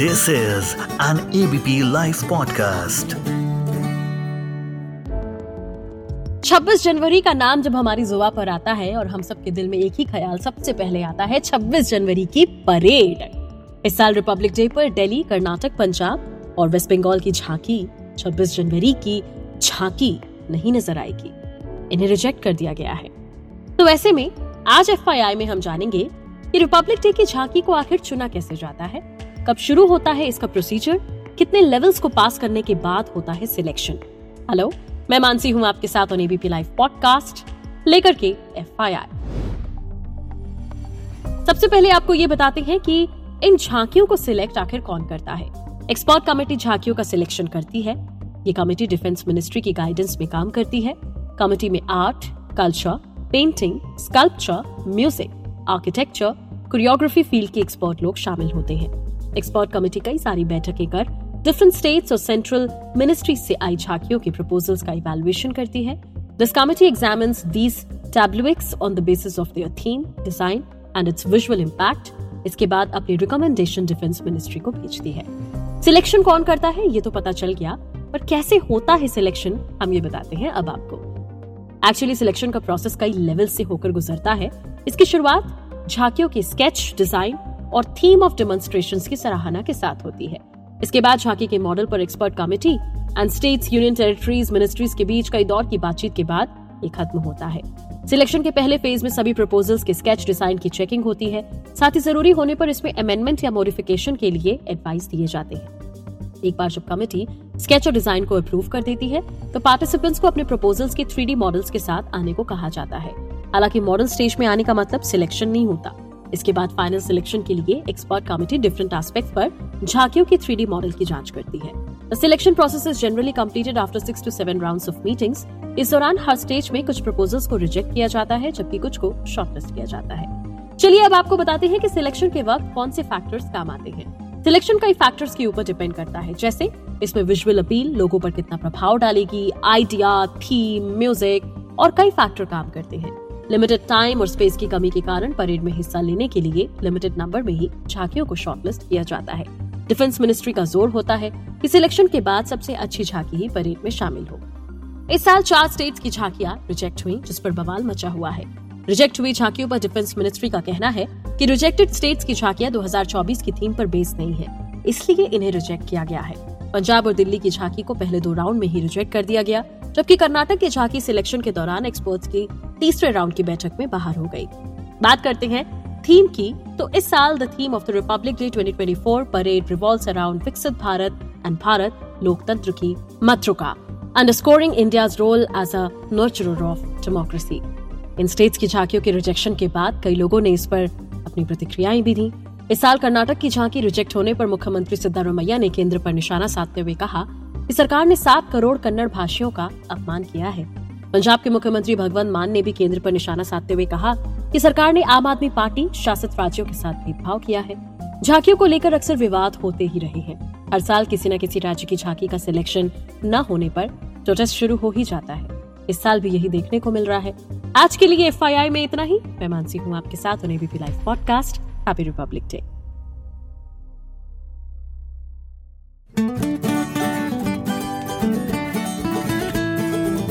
This is an ABP Life podcast. 26 जनवरी का नाम जब हमारी जुबा पर आता है और हम सबके दिल में एक ही ख्याल सबसे पहले आता है 26 जनवरी की परेड। इस साल रिपब्लिक डे पर दिल्ली, कर्नाटक, पंजाब और वेस्ट बंगाल की झांकी 26 जनवरी की झांकी नहीं नज़र आएगी। इन्हें रिजेक्ट कर दिया गया है। तो ऐसे में आज एफआईआई में हम जानेंगे कि रिपब्लिक डे की झांकी को आखिर चुना कैसे जाता है कब शुरू होता है इसका प्रोसीजर कितने लेवल्स को पास करने के बाद होता है सिलेक्शन हेलो मैं मानसी हूँ आपके साथ ऑन एबीपी लाइव पॉडकास्ट लेकर के एफ़ सबसे पहले आपको ये बताते हैं कि इन झांकियों को सिलेक्ट आखिर कौन करता है? एक्सपर्ट कमेटी झांकियों का सिलेक्शन करती है। ये कमेटी डिफेंस मिनिस्ट्री की गाइडेंस में काम करती है। कमेटी में art culture painting sculpture music architecture choreography field के एक्सपर्ट लोग शामिल होते हैं। एक्सपर्ट कमेटी कई सारी बैठकें कर डिफरेंट स्टेट्स और सेंट्रल मिनिस्ट्री से आई झांकियों के प्रपोजल्स का इवेल्युएशन करती है। This committee examines these tableaux on the basis of their theme design and its visual impact इसके बाद अपनी रिकमेंडेशन डिफेंस मिनिस्ट्री को भेजती है। सिलेक्शन कौन करता है? ये तो पता चल गया। पर कैसे होता है सिलेक्शन हम ये बताते हैं अब आपको। एक्चुअली सिलेक्शन का प्रोसेस कई लेवल से होकर गुजरता है। इसकी शुरुआत झांकियों के स्केच डिज़ाइन और थीम ऑफ़ डेमोन्स्ट्रेशन की सराहना के साथ होती है। इसके बाद झांकी के मॉडल पर expert committee and states union territories ministries के बीच कई दौर की बातचीत के बाद ये खत्म होता है। सिलेक्शन के पहले फ़ेज़ में सभी प्रपोजल्स के स्केच डिज़ाइन की चेकिंग होती है। साथ ही ज़रूरी होने पर इसमें अमेंडमेंट या मॉडिफिकेशन के लिए एडवाइस दिए जाते हैं। एक बार जब कमेटी स्केच और डिज़ाइन को अप्रूव कर देती है तो पार्टिसिपेंट्स को अपने प्रपोजल्स के थ्री मॉडल्स के साथ आने को कहा जाता है। हालाँकि मॉडल स्टेज में आने का मतलब सिलेक्शन नहीं होता। इसके बाद फाइनल सिलेक्शन के लिए एक्सपर्ट कमेटी डिफरेंट एस्पेक्ट पर झांकियों की थ्री मॉडल की जाँच करती है। Selection process is generally completed after six to seven round of meetings इस दौरान हर स्टेज में कुछ प्रपोजल्स को रिजेक्ट किया जाता है, जबकि कुछ को शॉर्टलिस्ट किया जाता है। चलिए अब आपको बताते हैं कि सिलेक्शन के वक्त कौन से फैक्टर्स काम आते हैं। सिलेक्शन कई फैक्टर्स के ऊपर डिपेंड करता है, जैसे इसमें विजुअल अपील लोगों पर कितना प्रभाव डालेगी आइडिया थीम म्यूज़िक और कई फैक्टर काम करते हैं। लिमिटेड टाइम और स्पेस की कमी के कारण परेड में हिस्सा लेने के लिए लिमिटेड नंबर में ही झांकियों को शॉर्टलिस्ट किया जाता है। डिफेंस मिनिस्ट्री का ज़ोर होता है कि सिलेक्शन के बाद सबसे अच्छी झांकी ही परेड में शामिल हो। इस साल चार स्टेट्स की झांकियाँ रिजेक्ट हुई, जिस पर बवाल मचा हुआ है। रिजेक्ट हुई झांकियों पर डिफेंस मिनिस्ट्री का कहना है कि रिजेक्टेड स्टेट्स की झांकियाँ 2024 की थीम पर बेस नहीं है, इसलिए इन्हें रिजेक्ट किया गया है। पंजाब और दिल्ली की झांकी को पहले दो राउंड में ही रिजेक्ट कर दिया गया, जबकि कर्नाटक की झांकी सिलेक्शन के दौरान एक्सपर्ट्स की तीसरे राउंड की बैठक में बाहर हो गई। बात करते हैं थीम की तो इस साल the theme of the Republic Day 2024 parade revolves around Viksit Bharat and Bharat लोकतंत्र की मातृका underscoring India's role as a nurturer of democracy in states की झांकियों के रिजेक्शन के बाद कई लोगों ने इस पर अपनी प्रतिक्रियाएँ भी दी। इस साल कर्नाटक की झांकी रिजेक्ट होने पर मुख्यमंत्री सिद्धारमैया ने केंद्र पर निशाना साधते हुए कहा कि सरकार ने सात करोड़ कन्नड़ भाषियों का अपमान किया है। पंजाब के मुख्यमंत्री भगवंत मान ने भी केंद्र पर निशाना साधते हुए कहा कि सरकार ने आम आदमी पार्टी शासित राज्यों के साथ भेदभाव किया है। झांकियों को लेकर अक्सर विवाद होते ही रहे हैं। हर साल किसी न किसी राज्य की झांकी का सिलेक्शन न होने पर प्रोटेस्ट शुरू हो ही जाता है। इस साल भी यही देखने को मिल रहा है। आज के लिए एफआईआई में इतना ही। मैं मानसी हूँ आपके साथ। ABP live podcast happy Republic Day